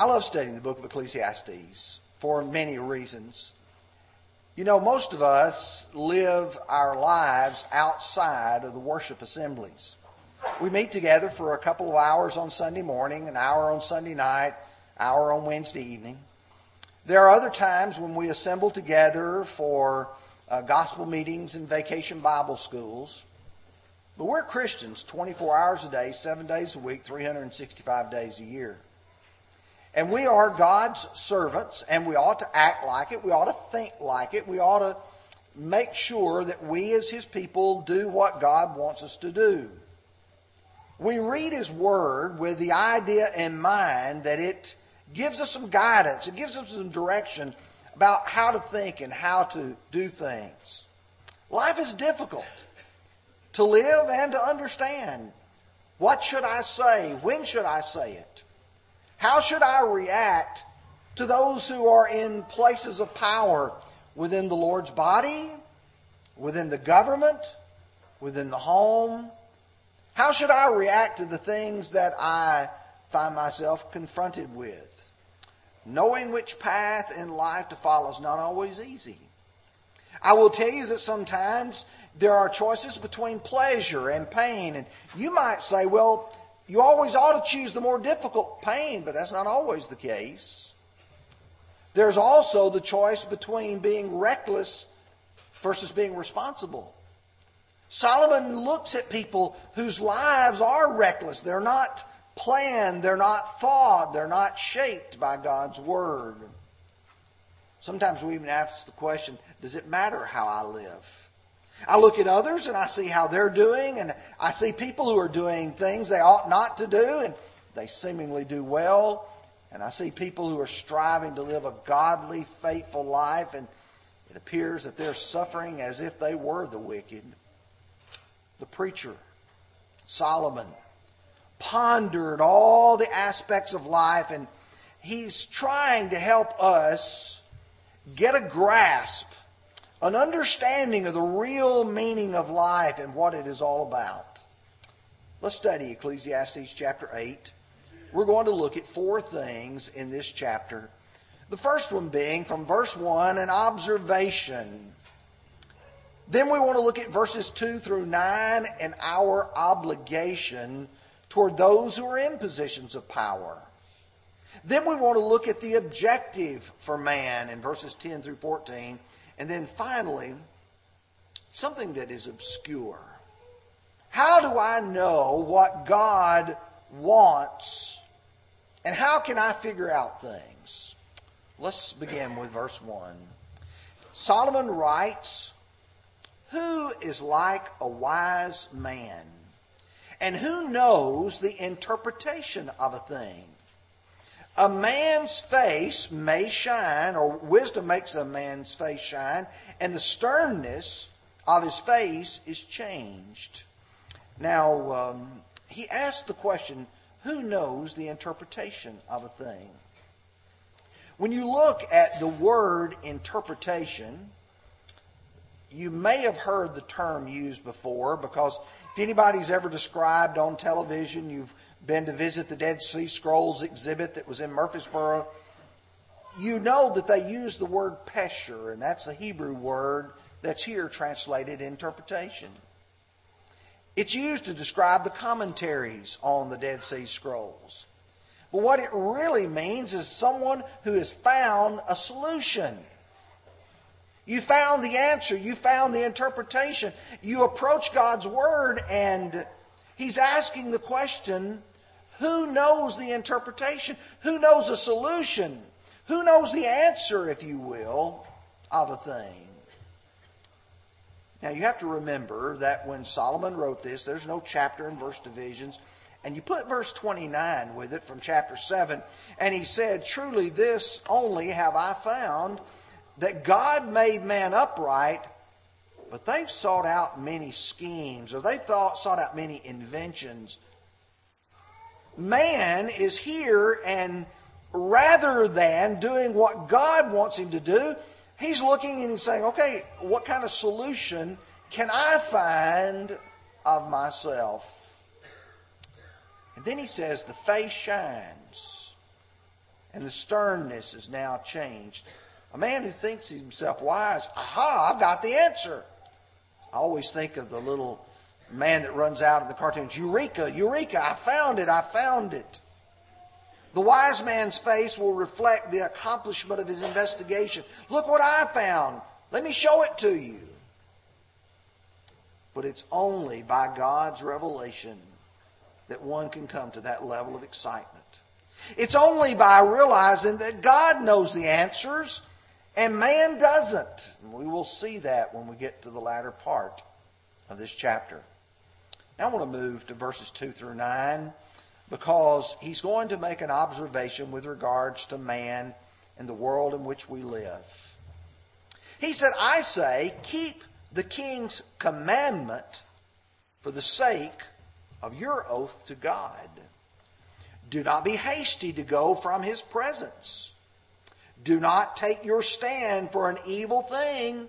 I love studying the book of Ecclesiastes for many reasons. You know, most of us live our lives outside of the worship assemblies. We meet together for a couple of hours on Sunday morning, an hour on Sunday night, hour on Wednesday evening. There are other times when we assemble together for uh, gospel meetings and vacation Bible schools. But we're Christians 24 hours a day, 7 days a week, 365 days a year. And we are God's servants, and we ought to act like it. We ought to think like it. We ought to make sure that we, as His people, do what God wants us to do. We read His Word with the idea in mind that it gives us some guidance, it gives us some direction about how to think and how to do things. Life is difficult to live and to understand. What should I say? When should I say it? How should I react to those who are in places of power within the Lord's body, within the government, within the home? How should I react to the things that I find myself confronted with? Knowing which path in life to follow is not always easy. I will tell you that sometimes there are choices between pleasure and pain. And you might say, well, you always ought to choose the more difficult pain, but that's not always the case. There's also the choice between being reckless versus being responsible. Solomon looks at people whose lives are reckless. They're not planned, they're not thought, they're not shaped by God's Word. Sometimes we even ask the question does it matter how I live? I look at others and I see how they're doing, and I see people who are doing things they ought not to do, and they seemingly do well. And I see people who are striving to live a godly, faithful life, and it appears that they're suffering as if they were the wicked. The preacher, Solomon, pondered all the aspects of life, and he's trying to help us get a grasp an understanding of the real meaning of life and what it is all about. Let's study Ecclesiastes chapter 8. We're going to look at four things in this chapter. The first one being from verse 1 an observation. Then we want to look at verses 2 through 9 and our obligation toward those who are in positions of power. Then we want to look at the objective for man in verses 10 through 14. And then finally, something that is obscure. How do I know what God wants? And how can I figure out things? Let's begin with verse 1. Solomon writes, Who is like a wise man? And who knows the interpretation of a thing? A man's face may shine, or wisdom makes a man's face shine, and the sternness of his face is changed. Now, um, he asked the question who knows the interpretation of a thing? When you look at the word interpretation, you may have heard the term used before because if anybody's ever described on television, you've been to visit the Dead Sea Scrolls exhibit that was in Murfreesboro, you know that they use the word pesher, and that's a Hebrew word that's here translated interpretation. It's used to describe the commentaries on the Dead Sea Scrolls. But what it really means is someone who has found a solution. You found the answer. You found the interpretation. You approach God's Word and He's asking the question who knows the interpretation? Who knows a solution? Who knows the answer, if you will, of a thing? Now, you have to remember that when Solomon wrote this, there's no chapter and verse divisions. And you put verse 29 with it from chapter 7. And he said, Truly, this only have I found that God made man upright, but they've sought out many schemes, or they've thought, sought out many inventions man is here and rather than doing what God wants him to do, he's looking and he's saying, okay, what kind of solution can I find of myself? And then he says, the face shines. and the sternness is now changed. A man who thinks himself wise, aha, I've got the answer. I always think of the little man that runs out of the cartoons, Eureka, Eureka, I found it, I found it. The wise man's face will reflect the accomplishment of his investigation. Look what I found. Let me show it to you. But it's only by God's revelation that one can come to that level of excitement. It's only by realizing that God knows the answers and man doesn't. And we will see that when we get to the latter part of this chapter. I want to move to verses 2 through 9 because he's going to make an observation with regards to man and the world in which we live. He said, I say, keep the king's commandment for the sake of your oath to God. Do not be hasty to go from his presence. Do not take your stand for an evil thing,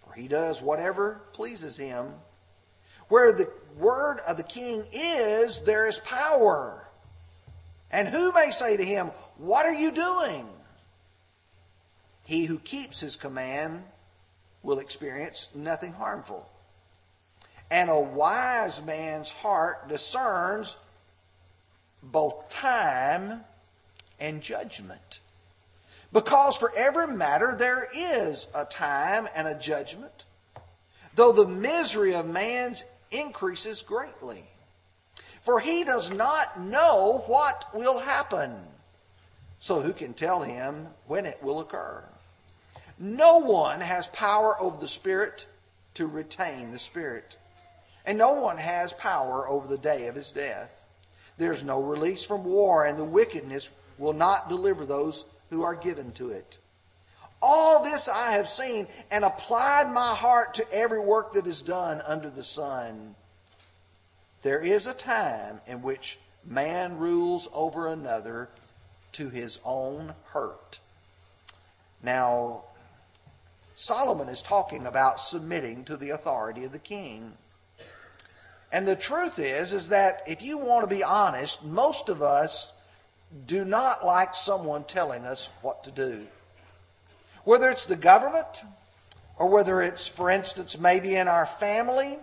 for he does whatever pleases him. Where the word of the king is, there is power. And who may say to him, What are you doing? He who keeps his command will experience nothing harmful. And a wise man's heart discerns both time and judgment. Because for every matter there is a time and a judgment, though the misery of man's increases greatly. For he does not know what will happen. So who can tell him when it will occur? No one has power over the Spirit to retain the Spirit. And no one has power over the day of his death. There's no release from war, and the wickedness will not deliver those who are given to it. All this I have seen and applied my heart to every work that is done under the sun. There is a time in which man rules over another to his own hurt. Now, Solomon is talking about submitting to the authority of the king. And the truth is, is that if you want to be honest, most of us do not like someone telling us what to do. Whether it's the government, or whether it's, for instance, maybe in our family.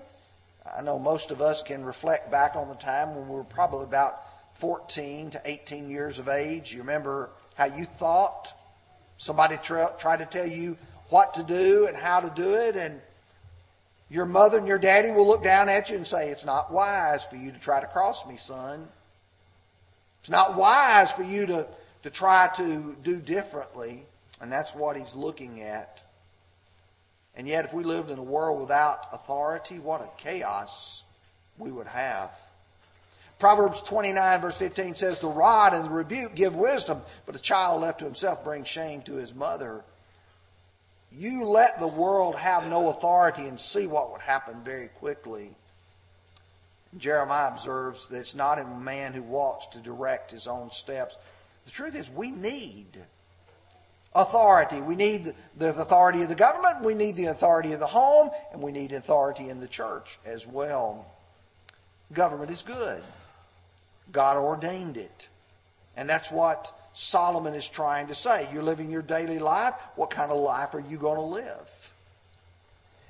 I know most of us can reflect back on the time when we were probably about 14 to 18 years of age. You remember how you thought? Somebody tried to tell you what to do and how to do it, and your mother and your daddy will look down at you and say, It's not wise for you to try to cross me, son. It's not wise for you to, to try to do differently. And that's what he's looking at. And yet, if we lived in a world without authority, what a chaos we would have. Proverbs 29, verse 15 says, The rod and the rebuke give wisdom, but a child left to himself brings shame to his mother. You let the world have no authority and see what would happen very quickly. Jeremiah observes that it's not a man who walks to direct his own steps. The truth is, we need authority. We need the authority of the government, we need the authority of the home, and we need authority in the church as well. Government is good. God ordained it. And that's what Solomon is trying to say. You're living your daily life. What kind of life are you going to live?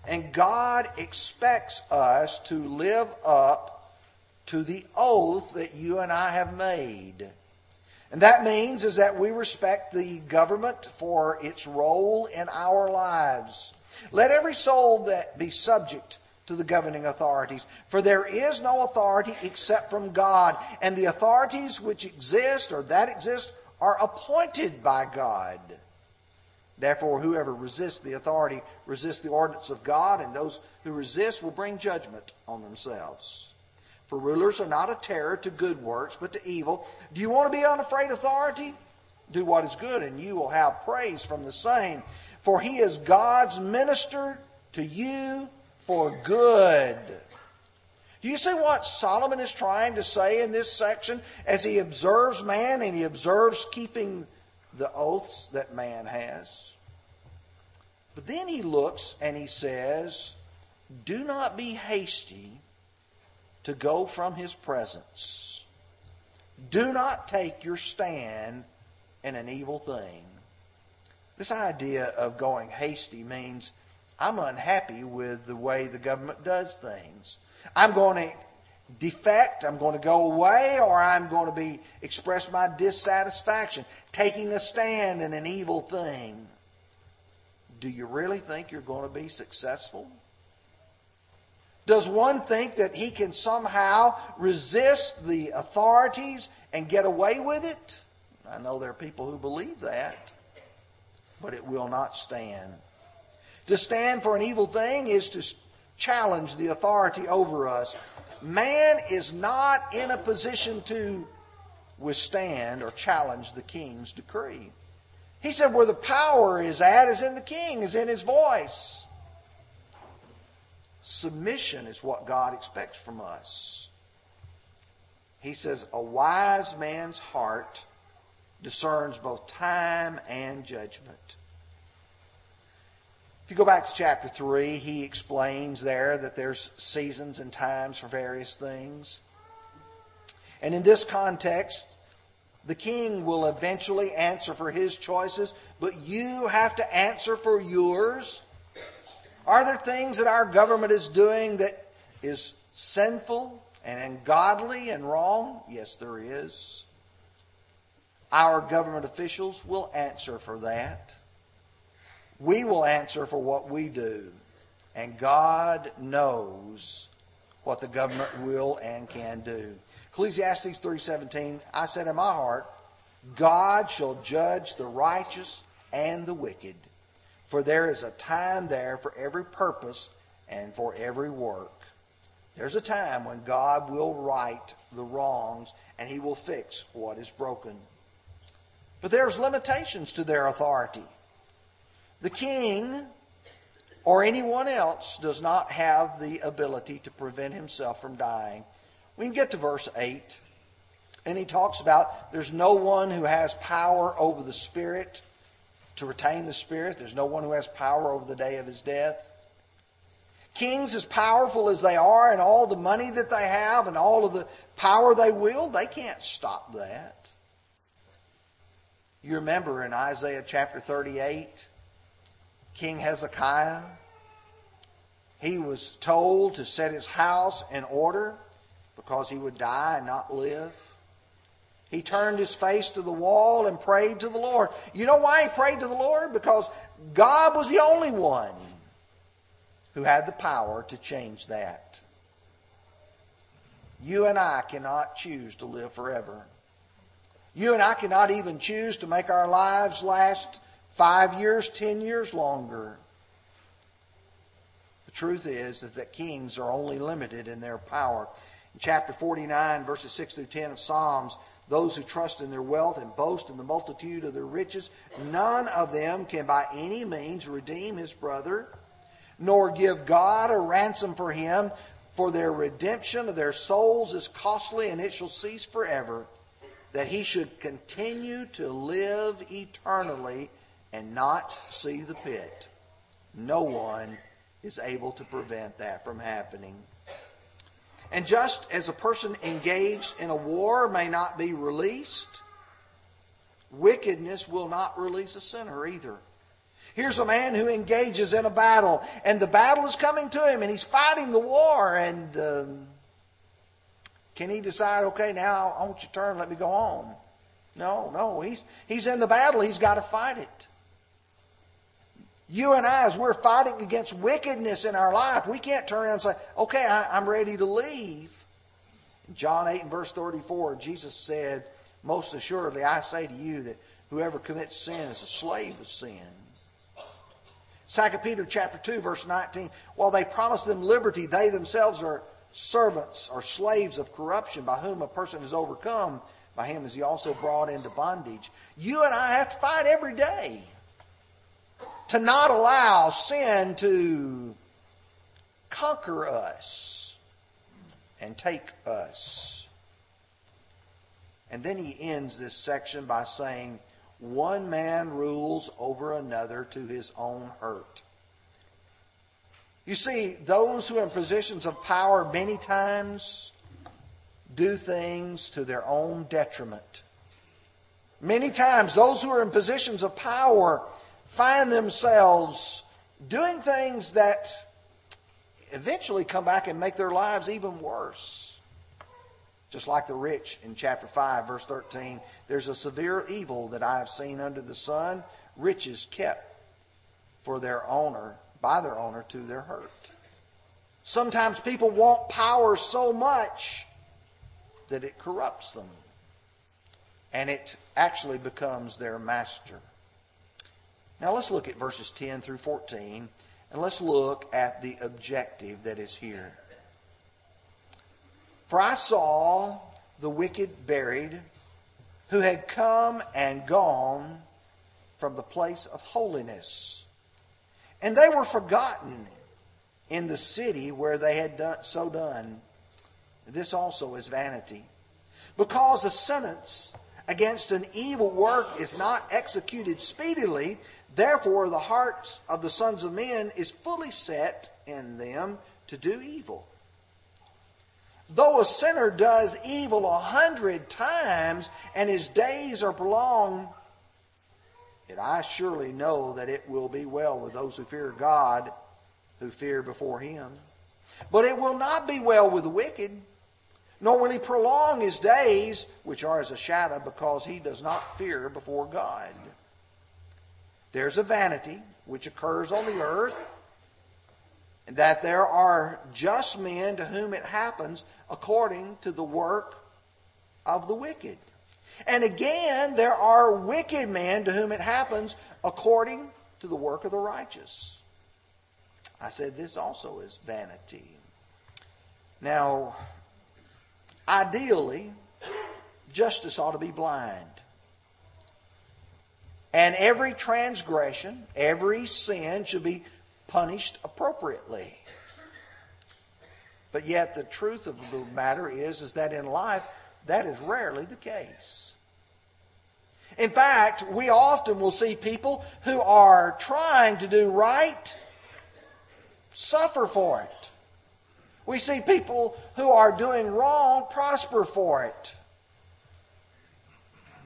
And God expects us to live up to the oath that you and I have made. And that means is that we respect the government for its role in our lives. Let every soul that be subject to the governing authorities. For there is no authority except from God, and the authorities which exist or that exist are appointed by God. Therefore, whoever resists the authority resists the ordinance of God, and those who resist will bring judgment on themselves. For rulers are not a terror to good works, but to evil. Do you want to be unafraid authority? Do what is good, and you will have praise from the same. For he is God's minister to you for good. Do you see what Solomon is trying to say in this section as he observes man and he observes keeping the oaths that man has? But then he looks and he says, Do not be hasty to go from his presence. Do not take your stand in an evil thing. This idea of going hasty means I'm unhappy with the way the government does things. I'm going to defect, I'm going to go away, or I'm going to be express my dissatisfaction, taking a stand in an evil thing. Do you really think you're going to be successful? Does one think that he can somehow resist the authorities and get away with it? I know there are people who believe that, but it will not stand. To stand for an evil thing is to challenge the authority over us. Man is not in a position to withstand or challenge the king's decree. He said, where the power is at is in the king, is in his voice. Submission is what God expects from us. He says, a wise man's heart discerns both time and judgment. If you go back to chapter 3, he explains there that there's seasons and times for various things. And in this context, the king will eventually answer for his choices, but you have to answer for yours. Are there things that our government is doing that is sinful and ungodly and wrong? Yes, there is. Our government officials will answer for that. We will answer for what we do. And God knows what the government will and can do. Ecclesiastes 3:17 I said in my heart God shall judge the righteous and the wicked for there is a time there for every purpose and for every work there's a time when God will right the wrongs and he will fix what is broken but there's limitations to their authority. The king or anyone else does not have the ability to prevent himself from dying. We can get to verse 8, and he talks about there's no one who has power over the Spirit to retain the Spirit. There's no one who has power over the day of his death. Kings, as powerful as they are, and all the money that they have, and all of the power they wield, they can't stop that. You remember in Isaiah chapter 38, King Hezekiah, he was told to set his house in order because he would die and not live. He turned his face to the wall and prayed to the Lord. You know why he prayed to the Lord? Because God was the only one who had the power to change that. You and I cannot choose to live forever. You and I cannot even choose to make our lives last five years, ten years longer. The truth is that, kings are only limited in their power. In chapter 49, verses 6 through 10 of Psalms, those who trust in their wealth and boast in the multitude of their riches, none of them can by any means redeem his brother, nor give God a ransom for him, for their redemption of their souls is costly, and it shall cease forever that he should continue to live eternally and not see the pit. No one is able to prevent that from happening. And just as a person engaged in a war may not be released, wickedness will not release a sinner either. Here's a man who engages in a battle, and the battle is coming to him, and he's fighting the war, and um, can he decide, okay, now I want you to turn, let me go home? No, no. He's, he's in the battle. He's got to fight it. You and I, as we're fighting against wickedness in our life, we can't turn around and say, okay, I, I'm ready to leave. John 8 and verse 34, Jesus said, Most assuredly, I say to you that whoever commits sin is a slave of sin. 2 Peter chapter 2, verse 19, while they promise them liberty, they themselves are servants or slaves of corruption by whom a person is overcome, by him is he also brought into bondage. You and I have to fight every day to not allow sin to conquer us and take us. And then he ends this section by saying, One man rules over another to his own hurt. You see, those who are in positions of power many times do things to their own detriment. Many times, those who are in positions of power find themselves doing things that eventually come back and make their lives even worse. Just like the rich in chapter 5, verse 13. There's a severe evil that I have seen under the sun, riches kept for their owner, by their owner, to their hurt. Sometimes people want power so much that it corrupts them. And it actually becomes their master. Now let's look at verses 10 through 14 and let's look at the objective that is here. For I saw the wicked buried who had come and gone from the place of holiness. And they were forgotten in the city where they had done, so done. This also is vanity. Because a sentence against an evil work is not executed speedily, therefore the hearts of the sons of men is fully set in them to do evil. Though a sinner does evil a hundred times and his days are prolonged, yet I surely know that it will be well with those who fear God, who fear before him. But it will not be well with the wicked, nor will he prolong his days, which are as a shadow, because he does not fear before God. There's a vanity which occurs on the earth that there are just men to whom it happens according to the work of the wicked. And again, there are wicked men to whom it happens according to the work of the righteous. I said this also is vanity. Now, ideally, justice ought to be blind. And every transgression, every sin should be punished appropriately. But yet the truth of the matter is, is that in life, that is rarely the case. In fact, we often will see people who are trying to do right suffer for it. We see people who are doing wrong prosper for it.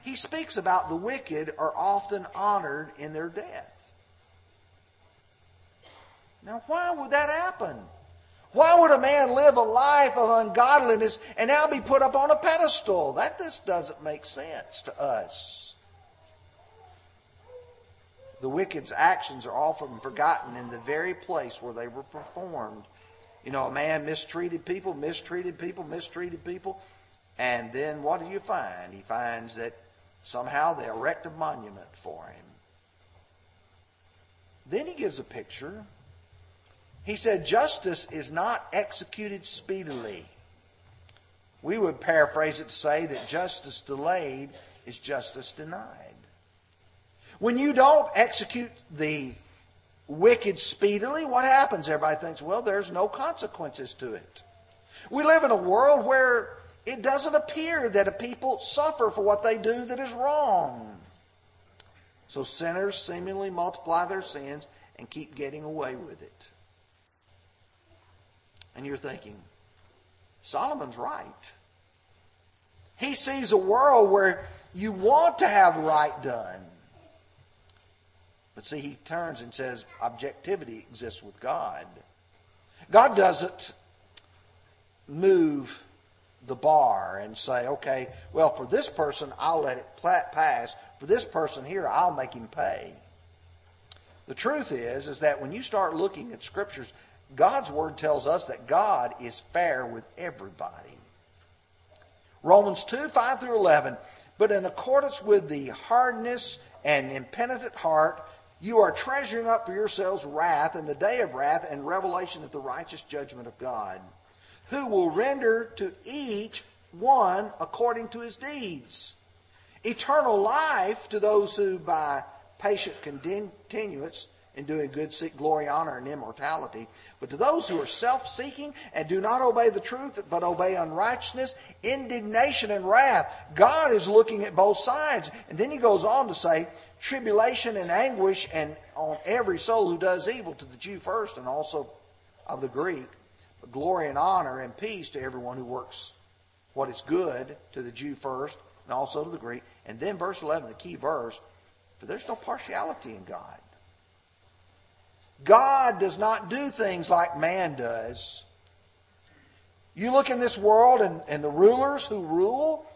He speaks about the wicked are often honored in their death. Now, why would that happen? Why would a man live a life of ungodliness and now be put up on a pedestal? That just doesn't make sense to us. The wicked's actions are often forgotten in the very place where they were performed. You know, a man mistreated people, mistreated people, mistreated people, and then what do you find? He finds that somehow they erect a monument for him. Then he gives a picture he said, Justice is not executed speedily. We would paraphrase it to say that justice delayed is justice denied. When you don't execute the wicked speedily, what happens? Everybody thinks, well, there's no consequences to it. We live in a world where it doesn't appear that a people suffer for what they do that is wrong. So sinners seemingly multiply their sins and keep getting away with it. And you're thinking, Solomon's right. He sees a world where you want to have right done. But see, he turns and says objectivity exists with God. God doesn't move the bar and say, okay, well, for this person, I'll let it pass. For this person here, I'll make him pay. The truth is, is that when you start looking at scriptures, God's word tells us that God is fair with everybody. Romans 2 5 through 11. But in accordance with the hardness and impenitent heart, you are treasuring up for yourselves wrath in the day of wrath and revelation of the righteous judgment of God, who will render to each one according to his deeds. Eternal life to those who by patient continuance in doing good seek glory, honor, and immortality. But to those who are self seeking and do not obey the truth, but obey unrighteousness, indignation and wrath, God is looking at both sides. And then he goes on to say, tribulation and anguish and on every soul who does evil, to the Jew first and also of the Greek. Glory and honor and peace to everyone who works what is good, to the Jew first and also to the Greek. And then verse 11, the key verse, for there's no partiality in God. God does not do things like man does. You look in this world and, and the rulers who rule,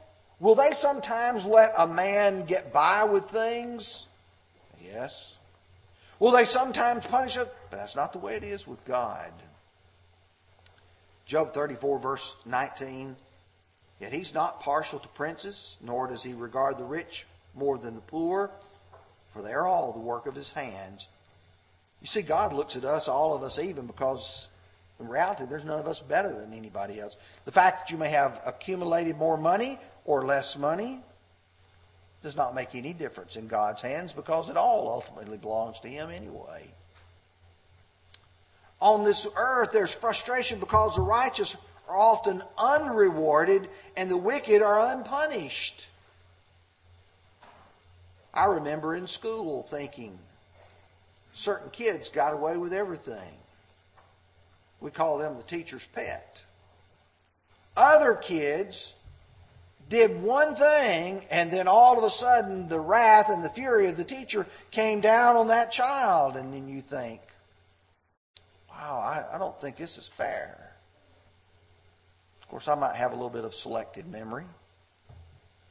will they sometimes let a man get by with things? Yes. Will they sometimes punish it? But that's not the way it is with God. Job 34, verse 19. Yet he's not partial to princes, nor does he regard the rich more than the poor, for they are all the work of his hands. You see, God looks at us, all of us, even because in reality, there's none of us better than anybody else. The fact that you may have accumulated more money or less money does not make any difference in God's hands because it all ultimately belongs to Him anyway. On this earth, there's frustration because the righteous are often unrewarded and the wicked are unpunished. I remember in school thinking certain kids got away with everything. We call them the teacher's pet. Other kids did one thing, and then all of a sudden the wrath and the fury of the teacher came down on that child, and then you think, I, don't think this is fair. Of course, I might have a little bit of selective memory.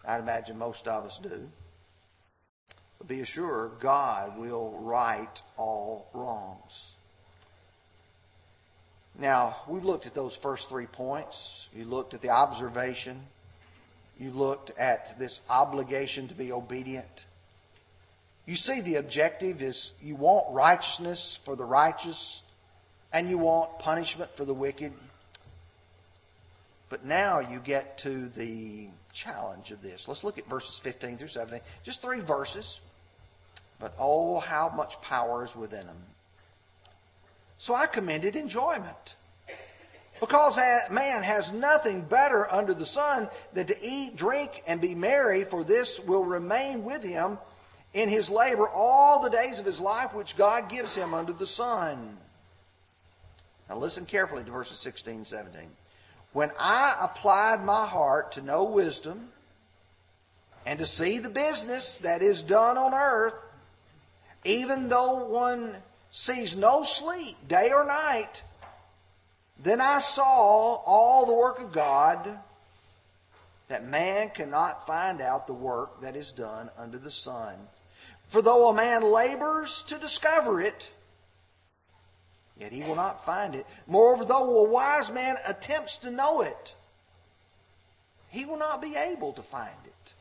I'd imagine most of us do. But be assured, God will right all wrongs. Now, we've looked at those first three points. You looked at the observation. You looked at this obligation to be obedient. You see, the objective is you want righteousness for the righteous and you want punishment for the wicked. But now you get to the challenge of this. Let's look at verses 15 through 17. Just three verses. But oh, how much power is within them. So I commended enjoyment. Because man has nothing better under the sun than to eat, drink, and be merry, for this will remain with him in his labor all the days of his life which God gives him under the sun. Now listen carefully to verses 16 and 17. When I applied my heart to know wisdom and to see the business that is done on earth, even though one sees no sleep day or night. Then I saw all the work of God, that man cannot find out the work that is done under the sun. For though a man labors to discover it, yet he will not find it. Moreover, though a wise man attempts to know it, he will not be able to find it.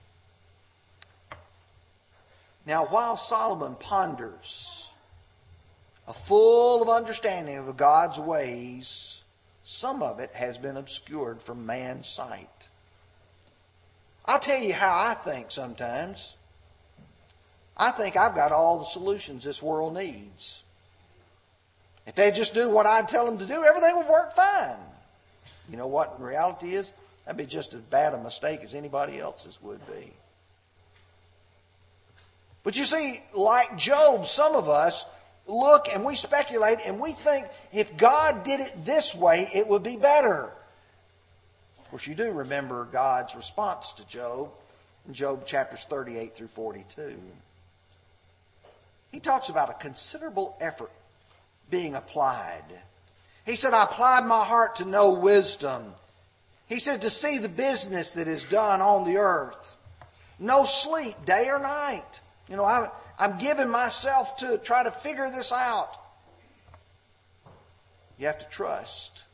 Now, while Solomon ponders a full of understanding of God's ways, some of it has been obscured from man's sight. I'll tell you how I think sometimes. I think I've got all the solutions this world needs. If they just do what I tell them to do, everything would work fine. You know what reality is? That'd be just as bad a mistake as anybody else's would be. But you see, like Job, some of us look and we speculate and we think if God did it this way, it would be better. Of course, you do remember God's response to Job in Job chapters 38 through 42. He talks about a considerable effort being applied. He said, I applied my heart to know wisdom. He said, to see the business that is done on the earth. No sleep, day or night. You know, I, I'm giving myself to try to figure this out. You have to trust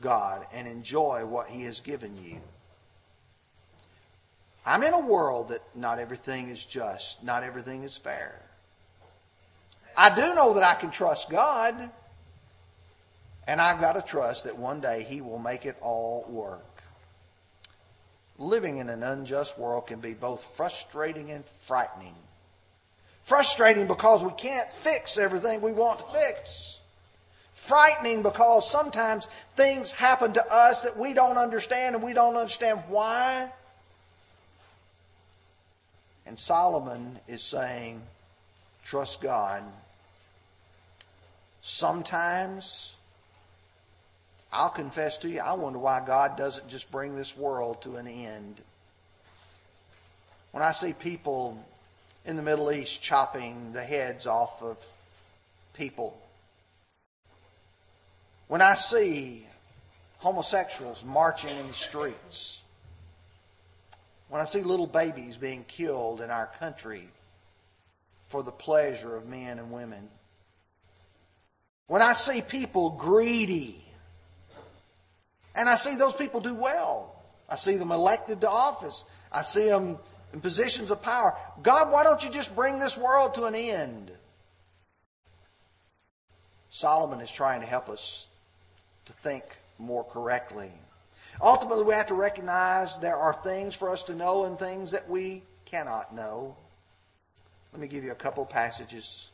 God and enjoy what He has given you. I'm in a world that not everything is just, not everything is fair. I do know that I can trust God, and I've got to trust that one day He will make it all work. Living in an unjust world can be both frustrating and frightening. Frustrating because we can't fix everything we want to fix. Frightening because sometimes things happen to us that we don't understand and we don't understand why. And Solomon is saying, trust God. Sometimes, I'll confess to you, I wonder why God doesn't just bring this world to an end. When I see people in the Middle East chopping the heads off of people. When I see homosexuals marching in the streets. When I see little babies being killed in our country for the pleasure of men and women. When I see people greedy, and I see those people do well, I see them elected to office, I see them in positions of power. God, why don't you just bring this world to an end? Solomon is trying to help us to think more correctly. Ultimately, we have to recognize there are things for us to know and things that we cannot know. Let me give you a couple passages.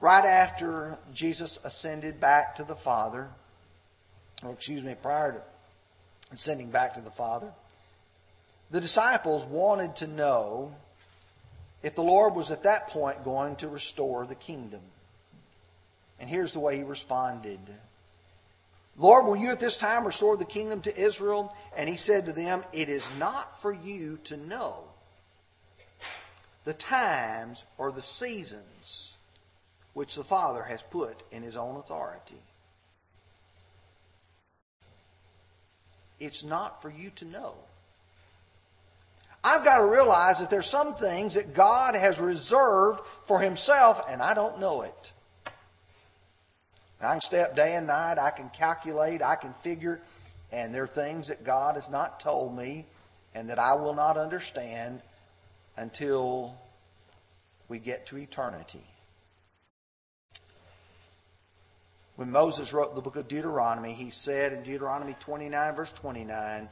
Right after Jesus ascended back to the Father, or excuse me, prior to ascending back to the Father, the disciples wanted to know if the Lord was at that point going to restore the kingdom. And here's the way he responded Lord, will you at this time restore the kingdom to Israel? And he said to them, It is not for you to know the times or the seasons which the Father has put in his own authority. It's not for you to know. I've got to realize that there's some things that God has reserved for himself and I don't know it. I can stay up day and night, I can calculate, I can figure, and there are things that God has not told me and that I will not understand until we get to eternity. When Moses wrote the book of Deuteronomy, he said in Deuteronomy 29, verse 29,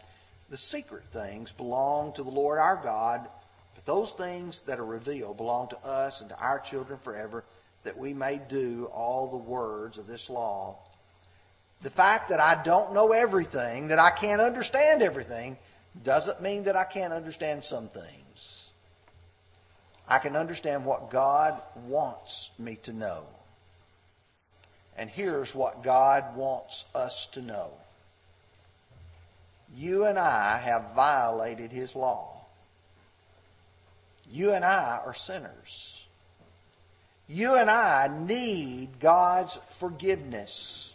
the secret things belong to the Lord our God, but those things that are revealed belong to us and to our children forever that we may do all the words of this law. The fact that I don't know everything, that I can't understand everything, doesn't mean that I can't understand some things. I can understand what God wants me to know. And here's what God wants us to know. You and I have violated His law. You and I are sinners. You and I need God's forgiveness.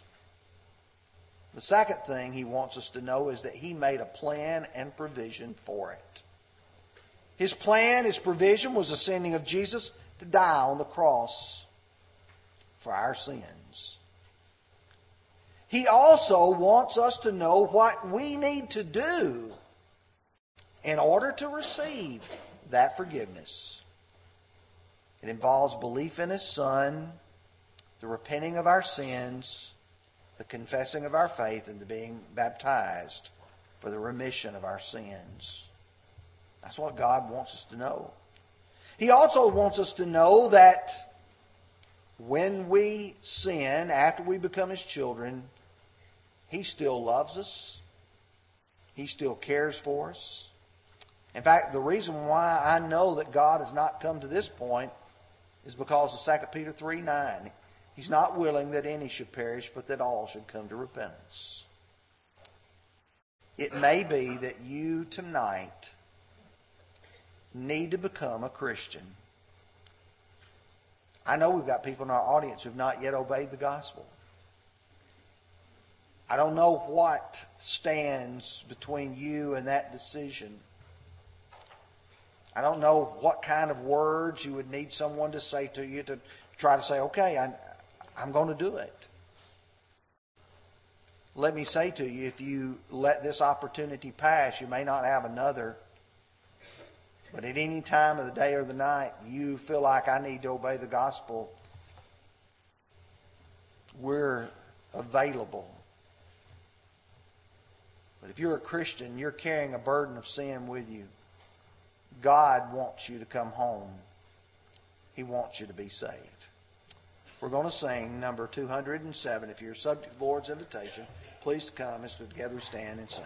The second thing he wants us to know is that he made a plan and provision for it. His plan, his provision was the sending of Jesus to die on the cross for our sins. He also wants us to know what we need to do in order to receive that forgiveness. It involves belief in His Son, the repenting of our sins, the confessing of our faith, and the being baptized for the remission of our sins. That's what God wants us to know. He also wants us to know that when we sin, after we become His children, He still loves us. He still cares for us. In fact, the reason why I know that God has not come to this point is because of 2 Peter 3 9. He's not willing that any should perish, but that all should come to repentance. It may be that you tonight need to become a Christian. I know we've got people in our audience who've not yet obeyed the gospel. I don't know what stands between you and that decision. I don't know what kind of words you would need someone to say to you to try to say, okay, I, I'm going to do it. Let me say to you, if you let this opportunity pass, you may not have another. But at any time of the day or the night, you feel like I need to obey the gospel, we're available. But if you're a Christian, you're carrying a burden of sin with you. God wants you to come home. He wants you to be saved. We're going to sing number 207. If you're subject to the Lord's invitation, please come as together stand and sing.